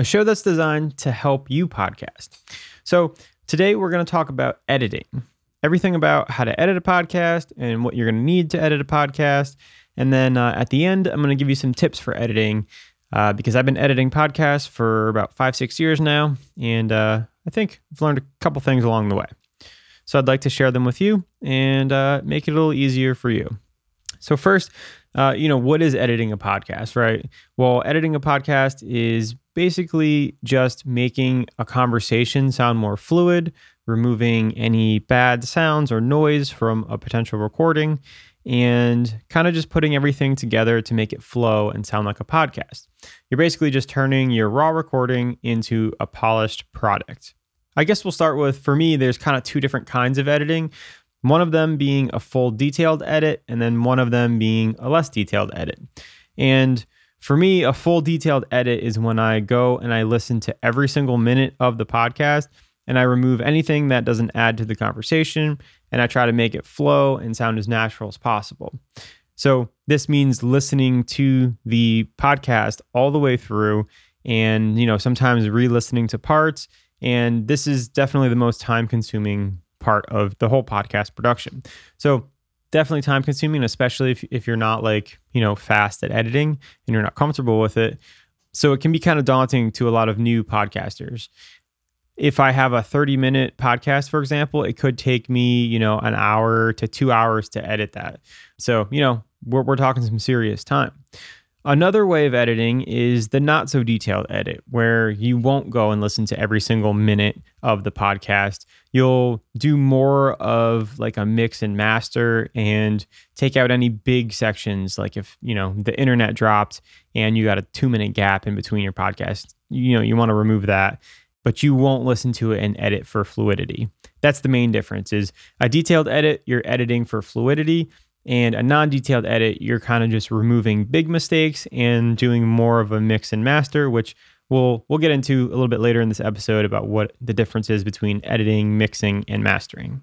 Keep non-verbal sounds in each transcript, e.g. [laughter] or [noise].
a show that's designed to help you podcast. So, today we're going to talk about editing everything about how to edit a podcast and what you're going to need to edit a podcast. And then uh, at the end, I'm going to give you some tips for editing uh, because I've been editing podcasts for about five, six years now. And uh, I think I've learned a couple things along the way. So I'd like to share them with you and uh, make it a little easier for you. So, first, uh, you know, what is editing a podcast, right? Well, editing a podcast is basically just making a conversation sound more fluid, removing any bad sounds or noise from a potential recording, and kind of just putting everything together to make it flow and sound like a podcast. You're basically just turning your raw recording into a polished product. I guess we'll start with for me, there's kind of two different kinds of editing. One of them being a full detailed edit, and then one of them being a less detailed edit. And for me, a full detailed edit is when I go and I listen to every single minute of the podcast and I remove anything that doesn't add to the conversation and I try to make it flow and sound as natural as possible. So, this means listening to the podcast all the way through and, you know, sometimes re-listening to parts and this is definitely the most time consuming part of the whole podcast production. So, definitely time consuming, especially if, if you're not like, you know, fast at editing and you're not comfortable with it. So it can be kind of daunting to a lot of new podcasters. If I have a 30 minute podcast, for example, it could take me, you know, an hour to two hours to edit that. So, you know, we're, we're talking some serious time. Another way of editing is the not so detailed edit, where you won't go and listen to every single minute of the podcast. You'll do more of like a mix and master and take out any big sections. Like if, you know, the internet dropped and you got a two minute gap in between your podcast, you know, you want to remove that, but you won't listen to it and edit for fluidity. That's the main difference is a detailed edit, you're editing for fluidity and a non-detailed edit you're kind of just removing big mistakes and doing more of a mix and master which we'll we'll get into a little bit later in this episode about what the difference is between editing mixing and mastering.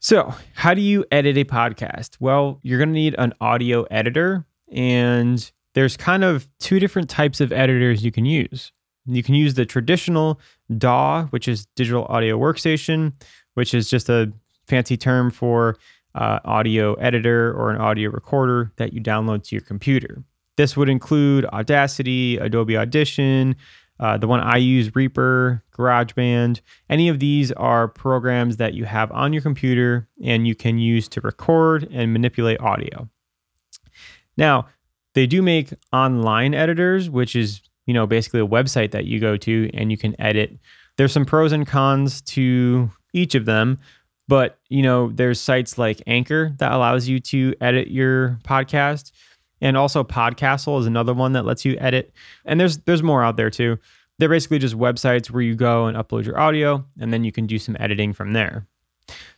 So how do you edit a podcast? Well you're going to need an audio editor and there's kind of two different types of editors you can use. You can use the traditional daw which is digital audio workstation which is just a fancy term for uh, audio editor or an audio recorder that you download to your computer. This would include Audacity, Adobe Audition, uh, the one I use, Reaper, GarageBand. Any of these are programs that you have on your computer and you can use to record and manipulate audio. Now, they do make online editors, which is you know basically a website that you go to and you can edit. There's some pros and cons to each of them. But, you know, there's sites like Anchor that allows you to edit your podcast. And also Podcastle is another one that lets you edit. And there's there's more out there too. They're basically just websites where you go and upload your audio and then you can do some editing from there.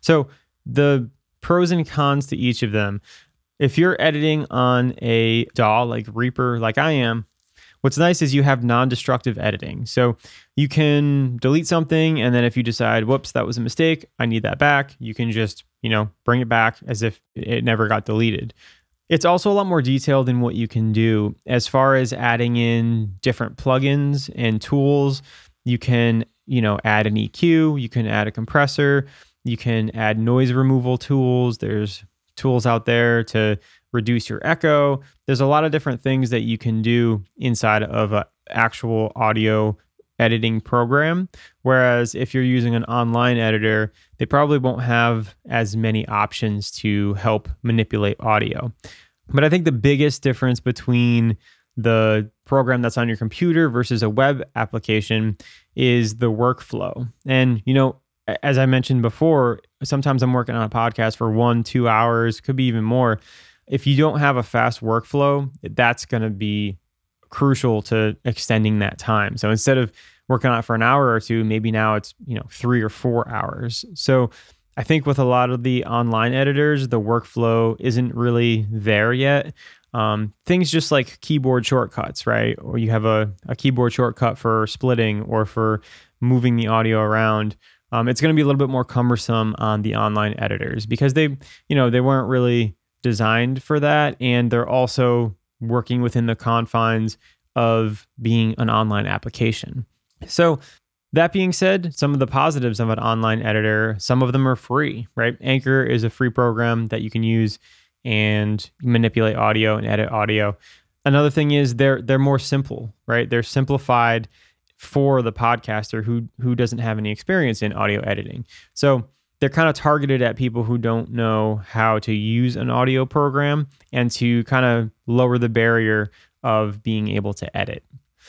So the pros and cons to each of them. If you're editing on a DAW like Reaper, like I am, What's nice is you have non-destructive editing. So you can delete something and then if you decide, whoops, that was a mistake, I need that back, you can just, you know, bring it back as if it never got deleted. It's also a lot more detailed in what you can do as far as adding in different plugins and tools. You can, you know, add an EQ, you can add a compressor, you can add noise removal tools. There's tools out there to reduce your echo. There's a lot of different things that you can do inside of an actual audio editing program. Whereas if you're using an online editor, they probably won't have as many options to help manipulate audio. But I think the biggest difference between the program that's on your computer versus a web application is the workflow. And, you know, as I mentioned before, sometimes I'm working on a podcast for one, two hours, could be even more if you don't have a fast workflow, that's going to be crucial to extending that time. So instead of working on it for an hour or two, maybe now it's, you know, three or four hours. So I think with a lot of the online editors, the workflow isn't really there yet. Um, things just like keyboard shortcuts, right? Or you have a, a keyboard shortcut for splitting or for moving the audio around. Um, it's going to be a little bit more cumbersome on the online editors because they, you know, they weren't really designed for that. And they're also working within the confines of being an online application. So, that being said, some of the positives of an online editor, some of them are free, right? Anchor is a free program that you can use and manipulate audio and edit audio. Another thing is they're they're more simple, right? They're simplified for the podcaster who who doesn't have any experience in audio editing. So they're kind of targeted at people who don't know how to use an audio program and to kind of lower the barrier of being able to edit.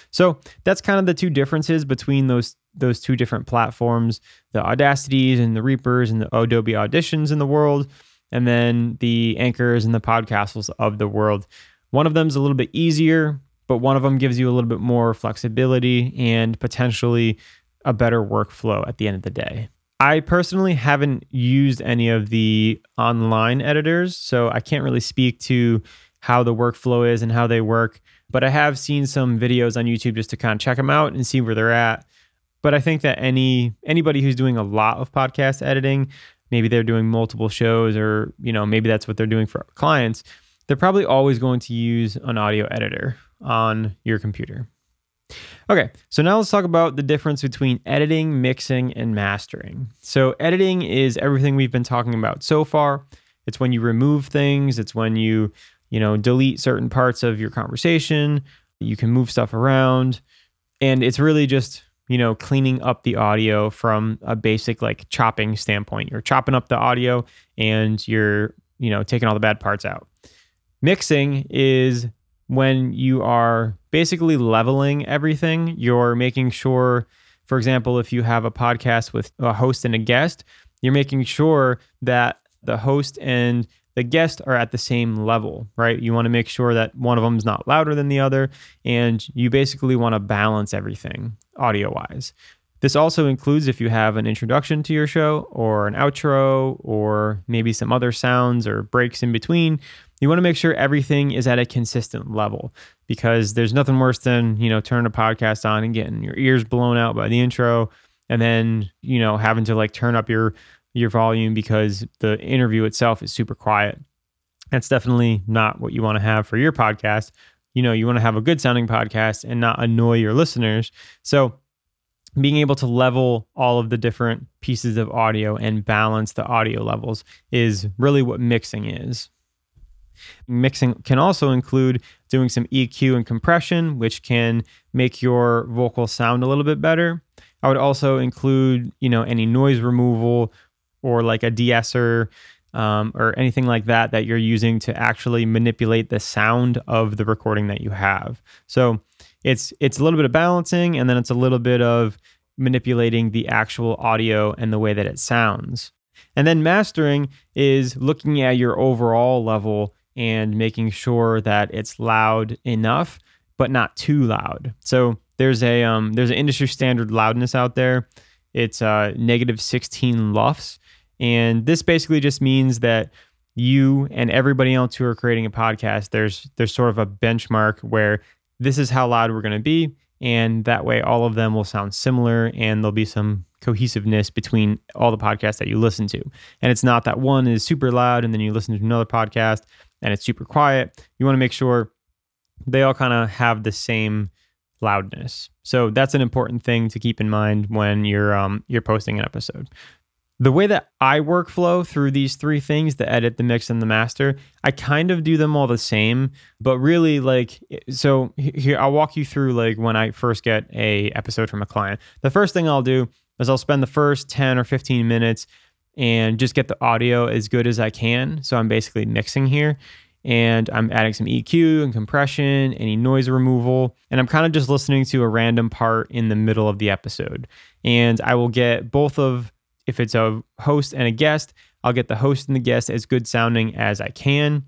So that's kind of the two differences between those those two different platforms, the Audacities and the Reapers and the Adobe Auditions in the world, and then the Anchors and the Podcastles of the world. One of them is a little bit easier, but one of them gives you a little bit more flexibility and potentially a better workflow at the end of the day. I personally haven't used any of the online editors, so I can't really speak to how the workflow is and how they work. But I have seen some videos on YouTube just to kind of check them out and see where they're at. But I think that any anybody who's doing a lot of podcast editing, maybe they're doing multiple shows or, you know, maybe that's what they're doing for clients, they're probably always going to use an audio editor on your computer. Okay, so now let's talk about the difference between editing, mixing, and mastering. So, editing is everything we've been talking about so far. It's when you remove things, it's when you, you know, delete certain parts of your conversation, you can move stuff around, and it's really just, you know, cleaning up the audio from a basic like chopping standpoint. You're chopping up the audio and you're, you know, taking all the bad parts out. Mixing is when you are basically leveling everything. You're making sure, for example, if you have a podcast with a host and a guest, you're making sure that the host and the guest are at the same level, right? You want to make sure that one of them is not louder than the other, and you basically want to balance everything audio wise. This also includes if you have an introduction to your show or an outro or maybe some other sounds or breaks in between you want to make sure everything is at a consistent level because there's nothing worse than, you know, turning a podcast on and getting your ears blown out by the intro and then, you know, having to like turn up your your volume because the interview itself is super quiet. That's definitely not what you want to have for your podcast. You know, you want to have a good sounding podcast and not annoy your listeners. So, being able to level all of the different pieces of audio and balance the audio levels is really what mixing is. Mixing can also include doing some EQ and compression, which can make your vocal sound a little bit better. I would also include, you know, any noise removal or like a de-esser um, or anything like that that you're using to actually manipulate the sound of the recording that you have. So it's it's a little bit of balancing, and then it's a little bit of manipulating the actual audio and the way that it sounds. And then mastering is looking at your overall level and making sure that it's loud enough but not too loud. So there's a um, there's an industry standard loudness out there. It's uh, negative 16 lufs, and this basically just means that you and everybody else who are creating a podcast, there's there's sort of a benchmark where this is how loud we're going to be, and that way all of them will sound similar, and there'll be some cohesiveness between all the podcasts that you listen to. And it's not that one is super loud and then you listen to another podcast and it's super quiet, you want to make sure they all kind of have the same loudness. So that's an important thing to keep in mind when you're um, you're posting an episode. The way that I workflow through these three things, the edit, the mix, and the master, I kind of do them all the same, but really like so here I'll walk you through like when I first get a episode from a client. The first thing I'll do is I'll spend the first 10 or 15 minutes and just get the audio as good as I can. So I'm basically mixing here and I'm adding some EQ and compression, any noise removal, and I'm kind of just listening to a random part in the middle of the episode. And I will get both of, if it's a host and a guest, I'll get the host and the guest as good sounding as I can.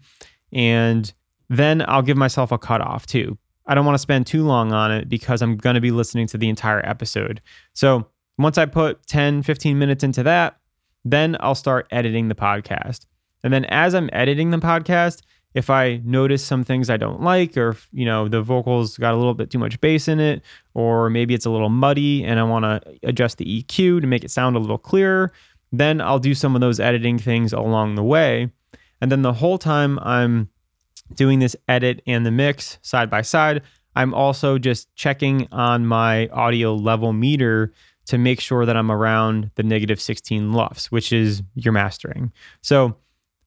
And then I'll give myself a cutoff too. I don't want to spend too long on it because I'm going to be listening to the entire episode. So once I put 10, 15 minutes into that, then I'll start editing the podcast. And then as I'm editing the podcast, if I notice some things I don't like, or you know, the vocals got a little bit too much bass in it, or maybe it's a little muddy and I want to adjust the EQ to make it sound a little clearer, then I'll do some of those editing things along the way. And then the whole time I'm doing this edit and the mix side by side, I'm also just checking on my audio level meter to make sure that I'm around the negative 16 LUFS, which is your mastering. So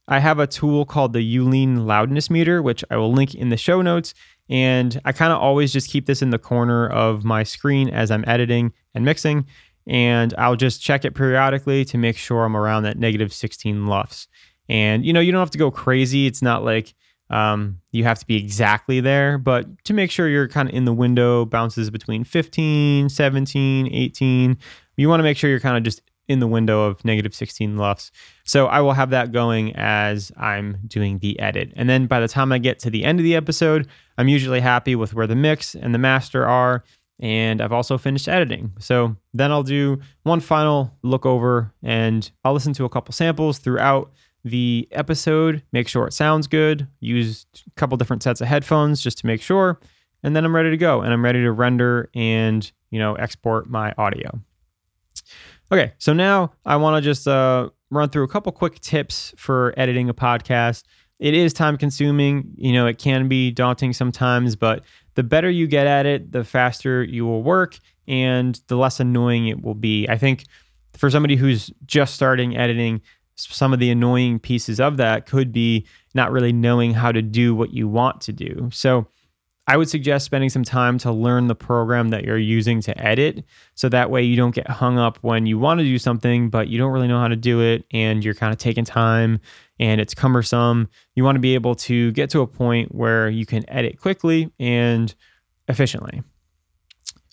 I have a tool called the Youlean loudness meter, which I will link in the show notes. And I kind of always just keep this in the corner of my screen as I'm editing and mixing. And I'll just check it periodically to make sure I'm around that negative 16 LUFS. And you know, you don't have to go crazy. It's not like um, you have to be exactly there, but to make sure you're kind of in the window, bounces between 15, 17, 18. You want to make sure you're kind of just in the window of negative 16 LUFS. So I will have that going as I'm doing the edit. And then by the time I get to the end of the episode, I'm usually happy with where the mix and the master are. And I've also finished editing. So then I'll do one final look over and I'll listen to a couple samples throughout the episode, make sure it sounds good, use a couple different sets of headphones just to make sure. And then I'm ready to go and I'm ready to render and, you know, export my audio. Okay, so now I want to just uh, run through a couple quick tips for editing a podcast. It is time consuming, you know, it can be daunting sometimes, but the better you get at it, the faster you will work and the less annoying it will be. I think for somebody who's just starting editing, some of the annoying pieces of that could be not really knowing how to do what you want to do. So, I would suggest spending some time to learn the program that you're using to edit. So that way you don't get hung up when you want to do something, but you don't really know how to do it and you're kind of taking time and it's cumbersome. You want to be able to get to a point where you can edit quickly and efficiently.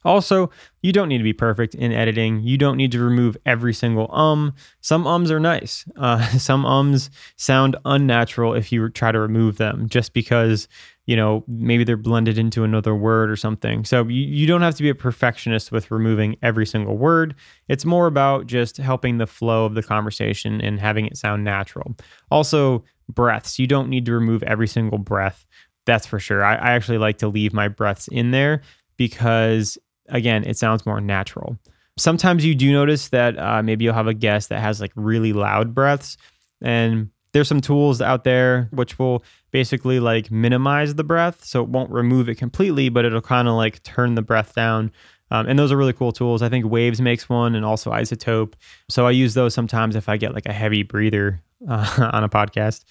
Also, you don't need to be perfect in editing. You don't need to remove every single um. Some ums are nice. Uh, [laughs] some ums sound unnatural if you try to remove them just because you know, maybe they're blended into another word or something. So you, you don't have to be a perfectionist with removing every single word. It's more about just helping the flow of the conversation and having it sound natural. Also, breaths. You don't need to remove every single breath. That's for sure. I, I actually like to leave my breaths in there because, again, it sounds more natural. Sometimes you do notice that uh, maybe you'll have a guest that has like really loud breaths. And there's some tools out there which will basically like minimize the breath. So it won't remove it completely, but it'll kind of like turn the breath down. Um, and those are really cool tools. I think Waves makes one and also iZotope. So I use those sometimes if I get like a heavy breather uh, [laughs] on a podcast.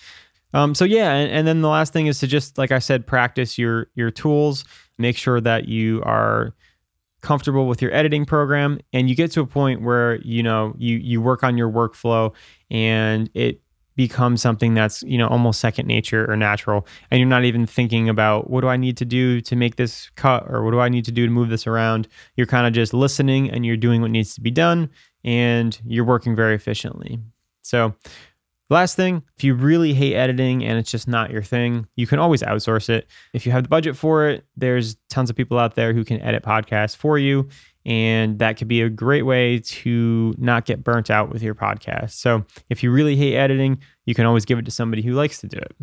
Um, so yeah, and, and then the last thing is to just, like I said, practice your your tools. Make sure that you are comfortable with your editing program and you get to a point where you know you you work on your workflow and it becomes something that's you know almost second nature or natural and you're not even thinking about what do i need to do to make this cut or what do i need to do to move this around? You're kind of just listening and you're doing what needs to be done and you're working very efficiently. So last thing if you really hate editing and it's just not your thing you can always outsource it if you have the budget for it there's tons of people out there who can edit podcasts for you and that could be a great way to not get burnt out with your podcast. So, if you really hate editing, you can always give it to somebody who likes to do it.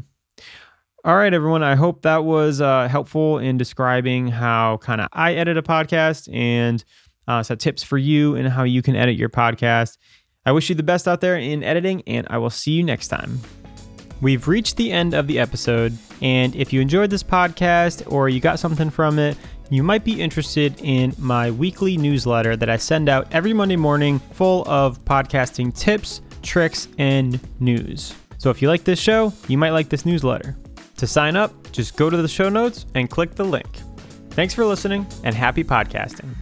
All right, everyone. I hope that was uh, helpful in describing how kind of I edit a podcast and uh, some tips for you and how you can edit your podcast. I wish you the best out there in editing, and I will see you next time. We've reached the end of the episode, and if you enjoyed this podcast or you got something from it, you might be interested in my weekly newsletter that I send out every Monday morning, full of podcasting tips, tricks, and news. So if you like this show, you might like this newsletter. To sign up, just go to the show notes and click the link. Thanks for listening and happy podcasting.